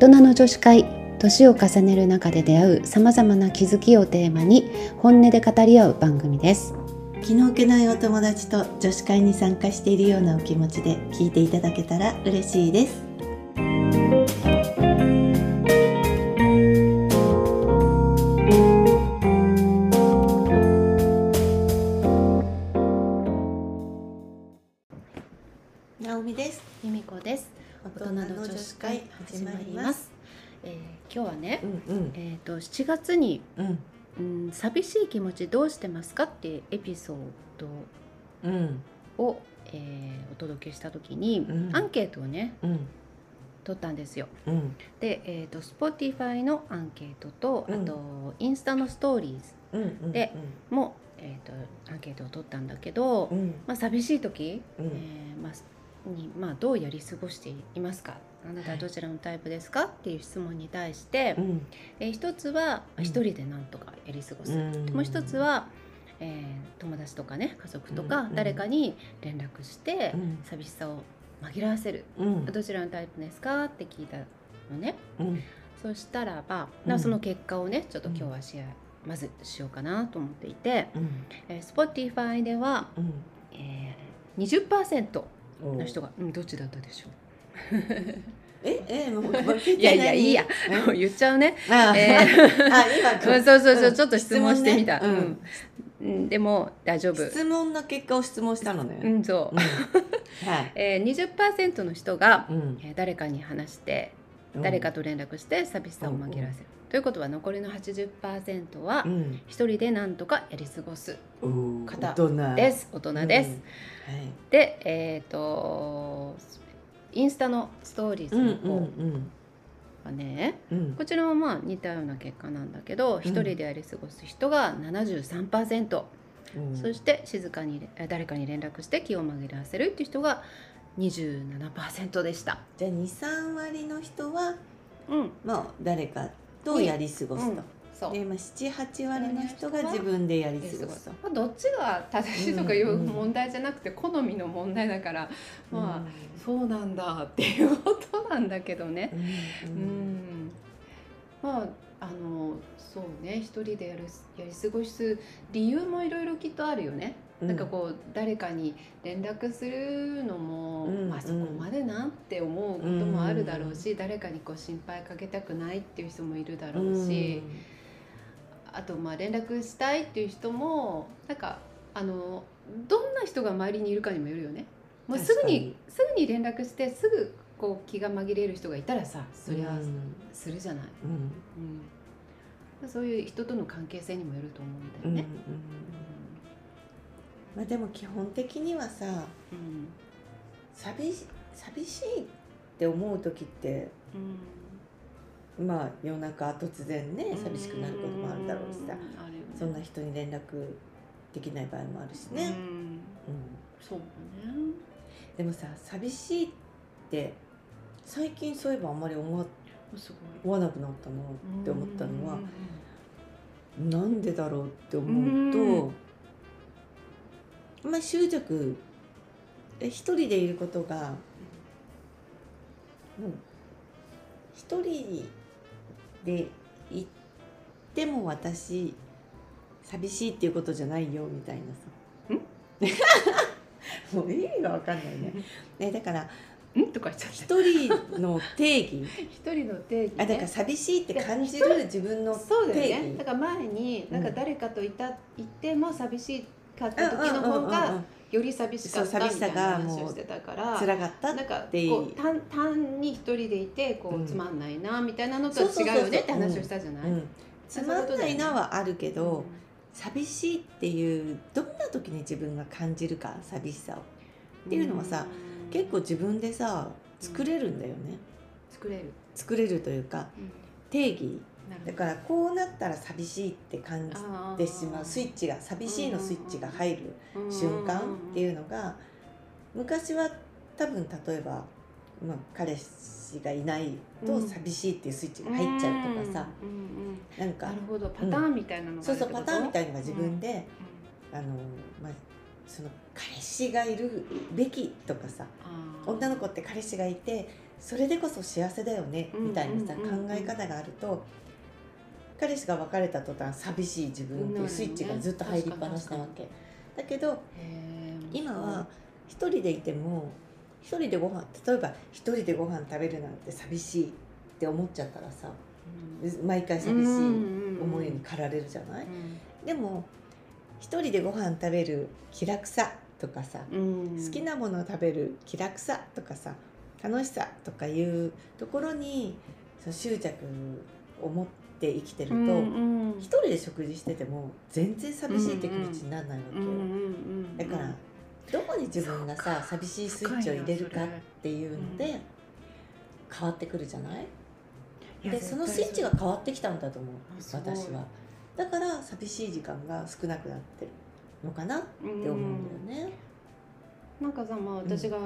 人の女子会年を重ねる中で出会うさまざまな気づきをテーマに本音で語り合う番組です。気の置けないお友達と女子会に参加しているようなお気持ちで聞いていただけたら嬉しいです。えー今日はね、うんうん。えー、と7月に、うん。うん、寂しい気持ちどうしてますかっていうエピソーうん。ドを、えーお届けした時に、うん。アンケートをねうん。取ったんですよ。うん。で、えー、と Spotify のアンケートと、うん。あとインスタのストーリーズうんうん。でも、えー、とアンケートを取ったんだけど、うん。まあ、寂しい時、うん。えーまあにまあ、どうやり過ごしていますかあなたはどちらのタイプですか？っていう質問に対して、うん。えー一つはうん。一人でなんとかやり過ごす、うん。もう一つは、えー友達とかね家族とかうん。誰かに連絡してうん。寂しさを紛らわせる、うん。どちらのタイプですか？って聞いたのね。うん。そしたらば、うん。その結果をねちょっと今日はシェア、まずしようかなと思っていて、うん。えー、Spotify では、うん。えー、20%おの人が、う。ん、どっちだったでしょええもうう いやいやいいや。え？言っちゃうね。あ、えあ今そうそうそう、うん。ちょっと質問してみた、ね。うん。うん。でも大丈夫。質問の結果を質問したのね。うんそう、うん。はい。えー、20%の人が、うん。えー誰かに話して誰かと連絡して寂しさを紛らわせる、ということは残りの80%はうん。一人でなんとかやり過ごすうん方です。大人です、うん。でえっ、とインスタのストーリーズの方うんはね、うんこちらもまあ似たような結果なんだけど一、人でやり過ごす人が73%、うん。そして静かにえ誰かに連絡して気を紛らわせるっていう人が27%でした。じゃあ二三割の人はうん、まあ誰かとやり過ごすうんと。そうでまあ七八割の人が自分でやり過ごすと。まあ、どっちが正しいとかいううんうん問題じゃなくて好みの問題だから、まあうん。そうなんだっていうことなんだけどね。ううん。ん、まああのそうね一人でやるやり過ごす理由もいろいろきっとあるよね。うん。なんかこう誰かに連絡するのも、うん。まあそこまでなって思うこともあるだろうし、誰かにこう心配かけたくないっていう人もいるだろうし、あとまあ連絡したいっていう人もなんかあのどんな人が周りにいるかにもよるよね。もうすぐにすぐに連絡してすぐこう気が紛れる人がいたらさそりゃうん。するじゃない、うん。うん、そういう人との関係性にもよると思うんだうんよね。まあでも基本的にはさうん。寂し寂しいって思う時ってうんまあ夜中突然ね寂しくなることもあるだろうしさ。そんな人に連絡できない場合もあるしね、うん。うん。そうだね。でもさ寂しいって最近そういえばあんまり思わす思わなくなったなって思ったのはうん。なんでだろうって思うとあん。まり執着え一人でいることがもう一人でいても私寂しいっていうことじゃないよみたいなさ。もう意味がわかんないね。ねだからうん？とか一人の定義。一人の定義、ね、あだから寂しいって感じる自分のそうだよ定義。ねだから前になんかうん。誰かといた、いても寂しかったうん時の方うんうんがうんより寂しかったそう寂しさみたいながもう話をしてたから辛かったなんかってこう単単に一人でいてこうつまんないなみたいなのとは違うよねって話をしたじゃない、うん、つまんないなはあるけど、うん。寂しいっていうどんな時に自分が感じるか寂しさを。っていうのはさうん。結構自分でさ作れるんだよね。作れる、作れるというかうん。定義だからこうなったら寂しいって感じてしまう。スイッチが寂しいのスイッチが入るうん瞬間っていうのが昔は多分例えば、まあ、彼氏がいないとうん寂しいっていうスイッチが入っちゃうとかさ、うんうんうん。なんかなるほど。パターンみたいなのがあそうそうパターンみたいのが自分で、うんあのまあその彼氏がいるべきとかさ。女の子って彼氏がいてそれでこそ幸せだよねみたいなさ考え方があると彼氏が別れた途端寂しい自分っていうスイッチがずっと入りっぱなしなわけ。だけど今は一人でいても一人でご飯例えば一人でご飯食べるなんて寂しいって思っちゃったらさうん。毎回寂しい思いにうん駆られるじゃない、うんでも一人でご飯食べる気楽さとかさ、うん。好きなものを食べる気楽さとかさ楽しさとかいうところにその執着を持って生きてると、うんうん。一人で食事してても全然寂しいって気持ちにならないわけよ、うんうんうんだからどこに自分がさ寂しいスイッチを入れるかっていうので変わってくるじゃない？でそのスイッチが変わってきたんだと思う私は。だから寂しい時間が少なくなってるのかなって思うんだよね、なんかさまあ私が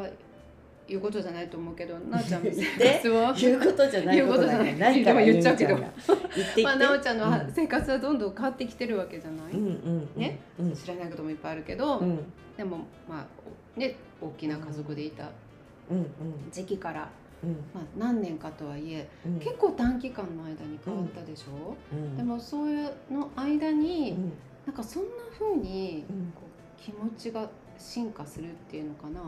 言うことじゃないと思うけど、なおちゃんの生活は言うことじゃないことなんか言うことじゃなないいからでも言っちゃうけど。まあ、なおちゃんのうん。生活はどんどん変わってきてるわけじゃない、うんうんうん。ね？うん。知らないこともいっぱいあるけど、うん。でもまあおね大きな家族でいた。時期から、うん。まあ、何年かとはいえうん。結構短期間の間に変わったでしょ、うん。でもそういうの間に、うん。なんかそんな風にうん。こう気持ちが進化するっていうのかな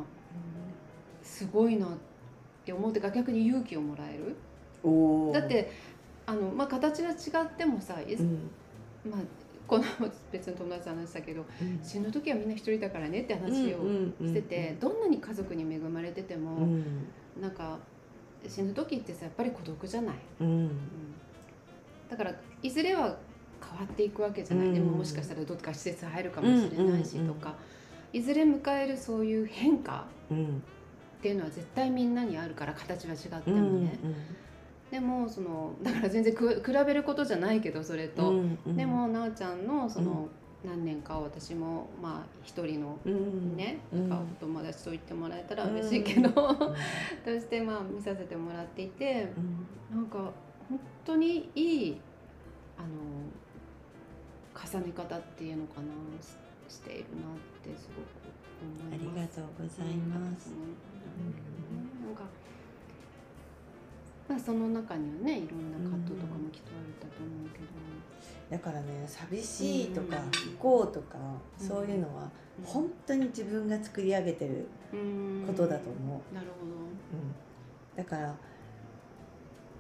すごいなって思ってか逆に勇気をもらえる。だってあの、まあ、形は違ってもさ、いうん。まあ、この別の友達の話だけどうん。死ぬ時はみんな一人だからねって話をしてて、どんなに家族に恵まれててうも、ん。なんか死ぬ時ってさやっぱり孤独じゃない、うん。うん。だからいずれは変わっていくわけじゃない、うん。でももしかしたらどっか施設入るかもしれないしとか、いずれ迎えるそういう変化うんっていうのは絶対みんなにあるから形は違ってうんもね、でもその だから全然く比べることじゃないけどそれと、うんでもなおちゃんのその何年か私もまあ一人のうんね、うん。なんかお友達と言ってもらえたら嬉しいけど、うん。としてまあ見させてもらっていてうん。なんか本当にいいあの重ね方っていうのかなししているなってすごく思あ。りがとうございます。うんなんか、まあ、その中にはねいろんな葛藤とかもきっとあるんだと思うけど、だからね寂しいとかうん不幸とかうんそういうのはうん本当に自分が作り上げてるうんことだと思う。なるほど。うんだから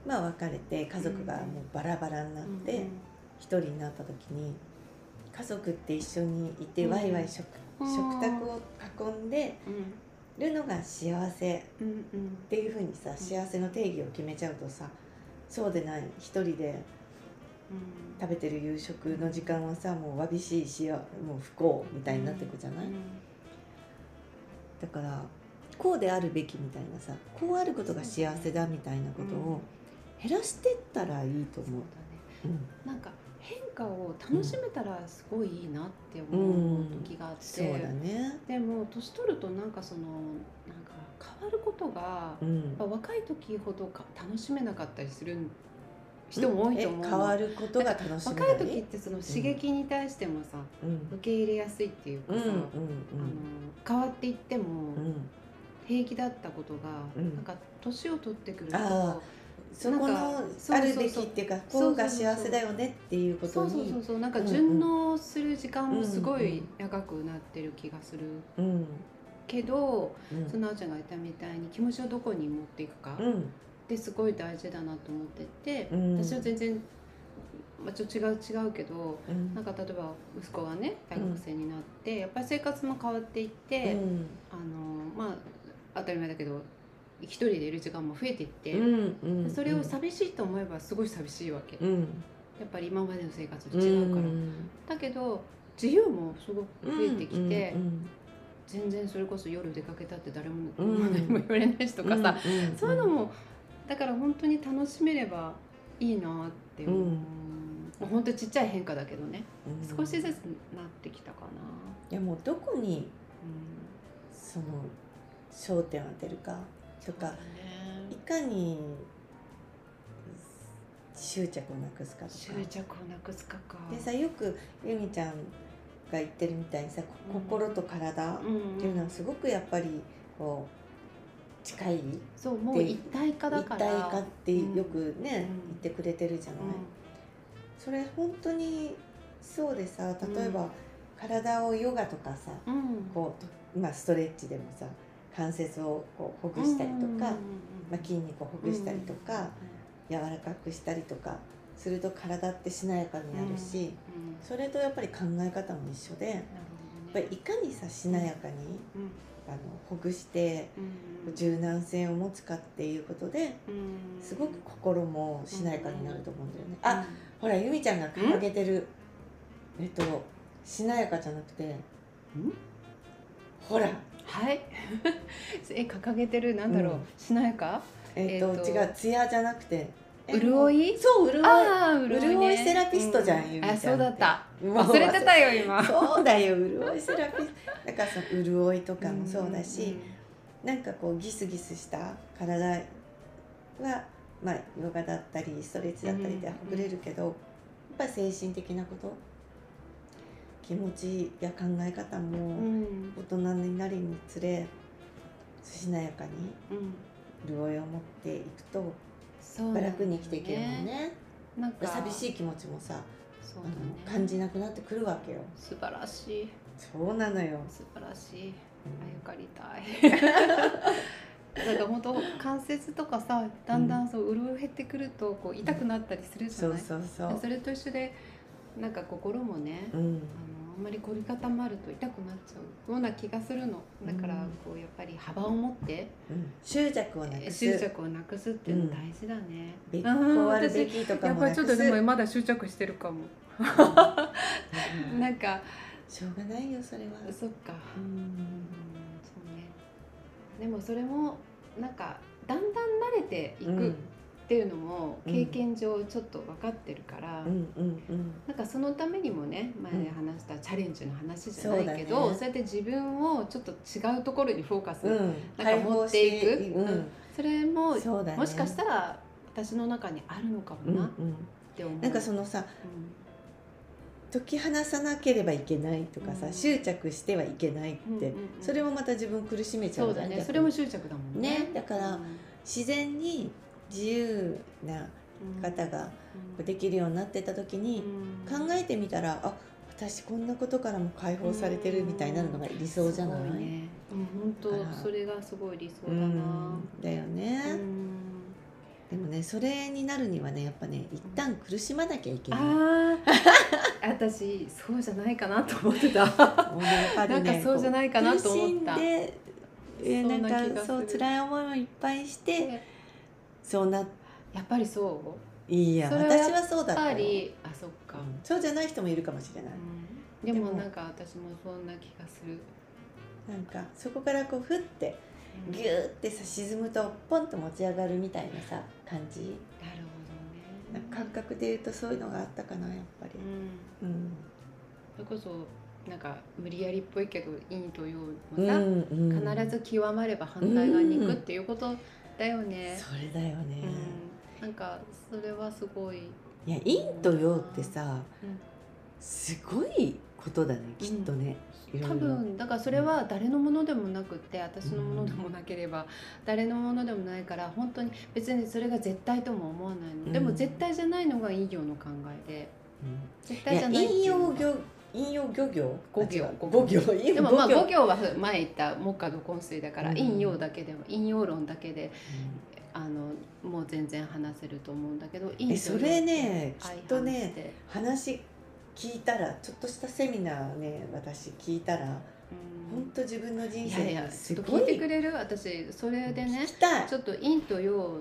まあ別れて家族がもうバラバラになって一人になった時に家族って一緒にいてうんワイワイ食うん食卓を囲んでうんるのが幸せっていうふうにさ幸せの定義を決めちゃうとさそうでない一人でうん。食べてる夕食の時間はさもうわびしいしもう不幸みたいになってくじゃない、うん。だからこうであるべきみたいなさこうあることが幸せだみたいなことを減らしてったらいいと思う。そうだねうん。なんか変化を楽しめたらすごいいいなって思う時があって、そうだね。でも年取るとなんかそのなんか変わることが、やうん。若い時ほどか楽しめなかったりする人も多いと思う変わることが楽しみ若い時ってその刺激に対してもさ、うん。受け入れやすいっていうかさ、うんうんうん。あの変わっていってもうん。平気だったことが、うん。なんか年を取ってくるとあそこのあるべきっていうかそうこうが幸せだよねっていうことそうそうにそうそう。なんか順応する時間もすごい長くなってる気がする。うん。けど、うん。そのあおちゃんが言ったみたいに気持ちをどこに持っていくかっうん。てすごい大事だなと思ってて、うん。私は全然、まあ、ちょっと違う違うけどうん。なんか例えば息子がね大学生になって、やっぱり生活も変わっていって、うん。あのまあ当たり前だけど一人でいる時間も増えていって、うんうんそれを寂しいと思えばすごい寂しいわけ、うん。やっぱり今までの生活と違うから。だけど自由もすごく増えてきて、うん全然それこそ夜出かけたって誰もうん何も言われないしとかさ、うんうんそういうのもだから本当に楽しめればいいなって思う、うん。もう本当にちっちゃい変化だけどね。うん。少しずつなってきたかな、いやもうどこにうん、その焦点を当てるかとかいね。かに執着をなくすかとか。執着をなくすかか。でさよく由美ちゃんが言ってるみたいにさこうん。心と体っうん。ていうのはすごくやっぱりこう近い。そうもう一体化だ一から。体化ってよくね、うん。言ってくれてるじゃない、それ本当にそうでさ例えば、体をヨガとかさうん、うんこうと、まあ、ストレッチでもさ関節をこうほぐしたりとか、まあ、筋肉をほぐしたりとか、柔らかくしたりとかすると体ってしなやかになるし、それとやっぱり考え方も一緒でやっぱりいかにさしなやかにあのほぐして柔軟性を持つかっていうことでうんすごく心もしなやかになると思うんだよね。うんあほら由美ちゃんが掲げてるえっとしなやかじゃなくてほらはい。え掲げてるなんだろう、うん。しなやか？えっと、えっと。違うツヤじゃなくて。え潤い？そう潤い。ああ潤い,、潤いセラピストじゃんゆみちゃんあそうだった。忘れてたよ今。そうだよ潤いセラピスト。だからその潤いとかもそうだし、なんかこうギスギスした体はまあヨガだったりストレッチだったりでほぐれるけど、やっぱり精神的なこと気持ちや考え方もん。大人になるにつれしなやかにうん。潤いを持っていくとそうなん楽に生きていけるもんね。なんか。寂しい気持ちもさね。の感じなくなってくるわけよ。素晴らしい。そうなのよ、素晴らしい。うん。あゆかりたい。なんか本当関節とかさだんだんそう潤い減ってくるとこう痛くなったりするじゃそうない、そうそう。それと一緒でなんか心もね、うん。あのあんまり凝り固まると痛くなっちゃうような気がするの。だからうん。こうやっぱり幅を持ってうん。執着をなくす。執着をなくすっていうの大事だね、うあるべきとかやっぱりちょっもなくすとでもまだ執着してるかも、うん。なんかしょうがないよそれは。そっか。ううんそうね。でもそれもなんかだんだん慣れていくっていうのもうん。経験上ちょっと分かってるから、うんうんうん。なんかそのためにもね前うん。話したチャレンジの話じゃないけど、そうだね。そうやって自分をちょっと違うところにフォーカス、うん。なんか持っていく。ううん。んそれも、そね。もしかしたら私の中にあるのかもなっうんうん。て思う。なんかそのさう解き放さなければいけないとかさ、うん。執着してはいけないって、うんうんうん。それもまた自分苦しめちゃうそうだね。それも執着だもんね。ね。だから自然に自由な方ができるようになってた時に、考えてみたらあ私こんなことからも解放されてるみたいになるのが理想じゃない、うん、だから。本当それがすごい理想だな。うんだよね、うん。でもねそれになるにはねやっぱね一旦苦しまなきゃいけない、ああ、私そうじゃないかなと思ってた。やっぱりねなんかそうじゃないかなと思った。苦しんでえなんかそう辛い思いをいっぱいしてそうなやっぱりそいいやそ私はそうう。だったよやっぱりあそっか。うんそうじゃない人もいるかもしれない、うんでもなんか私もそんな気がする。なんかそこからこうふってギューってさ沈むとポンと持ち上がるみたいなさ感じ？なるなんほどね。か感覚で言うとそういうのがあったかなやっぱりうん。うんそれこそなんか無理やりっぽいけど陰と陽うんのさ、うん必ず極まれば反対側に行くっていうことだよね。それだよね、うん、なんかそれはすごい。いや陰と陽ってさうん。すごいことだねきっとね、いろいろ。多分だからそれは誰のものでもなくって私のものでもなければ誰のものでもないから本当に別にそれが絶対とも思わないの、うん。でも絶対じゃないのが陰陽の考えで。絶対じゃない陰陽漁陰陽漁業？五行。五行。陰でもまあ五行。は前言った木下土根水だからうん。陰陽だけでも陰陽論だけであのもう全然話せると思うんだけど陰と陽えそれねきっとね話聞いたらちょっとしたセミナーね私聞いたらうん。本当自分の人いやいや聞いてくれる？私それでねちょっと陰と陽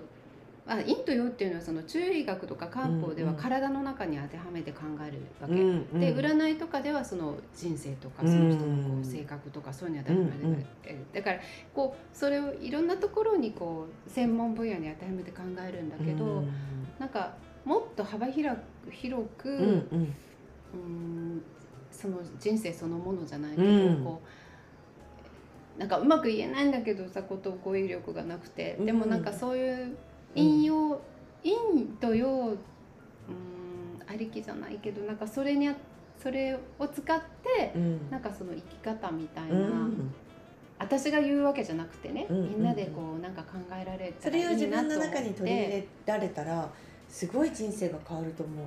あ陰と陽っていうのはその中医学とか漢方ではうんうん。体の中に当てはめて考えるわけ、うんうん。で占いとかではその人生とかうんその人のこう性格とかそういうのに当てはめて、うんうんえだからこうそれをいろんなところにこう専門分野に当てはめて考えるんだけど、うん。なんかもっと幅広く広く、うんうん。うんその人生そのものじゃないけど、うんこうなんかうまく言えないんだけどさこと語彙力がなくて、でもなんかそういう引用、陰と陽うんありきじゃないけどなんかそれにあそれを使ってうん。なんかその生き方みたいな、うん。私が言うわけじじゃなくてね、うんみんなでこうなんか考えられたそれを自分の中に取り入れられたらすごい人生が変わると思う。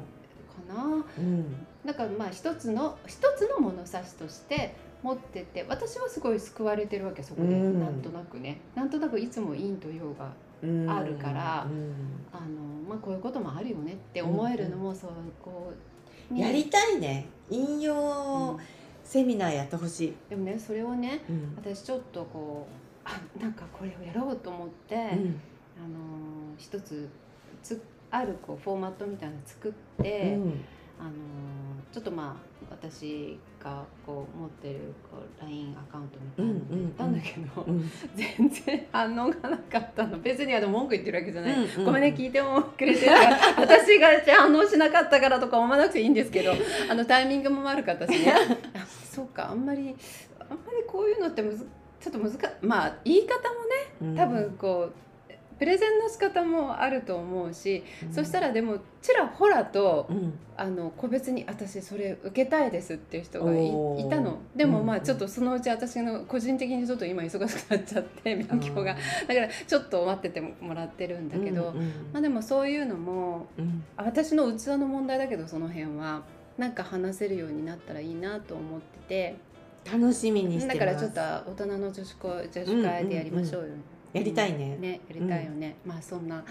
かな。うん。だからまあ一つの一つの物差しとして持ってて私はすごい救われてるわけそこで、うん。なんとなくね。なんとなくいつも陰と陽がうんあるからうんあの、まあ、こういうこともあるよねって思えるのもそうこうにやりたいね。引用うん。セミナーやってほしい。でもねそれをねうん。私ちょっとこうあなんかこれをやろうと思って、うん。あの一つつあるこうフォーマットみたいなの作って、うんあのちょっとまあ私がこう持ってるこう LINE アカウントみたいなので言ったんだけど、うん全然反応がなかったの。別にあの文句言ってるわけじゃない、うんうんごめんね聞いてもくれてる私が反応しなかったからとか思わなくていいんですけどあのタイミングも悪かったしね。あそうかあんまりあんまりこういうのってむずちょっと難かまあ言い方もね多分こうプレゼンの仕方もあると思うし、そしたらでもちらほらとうん。あの個別に私それ受けたいですっていう人がいたの。でもまうん。あちょっとそのうち私の個人的にちょっと今忙しくなっちゃって勉強が。だからちょっと待っててもらってるんだけど、うんうん。まあでもそういうのもうん。あ私の器の問題だけどその辺はなんか話せるようになったらいいなと思って楽しみにしてます。てだからちょっと大人の女子校女子会でやりましょうよ、やりたいね。ねやりたいよね、まあそんな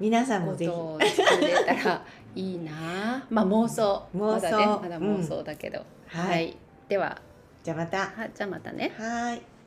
皆さんもぜひ。ことを作れたらいいな。まあ妄想。妄想。まだねまだ妄想だけど、うん。はい、では。じゃあまた。はじゃあまたね。はい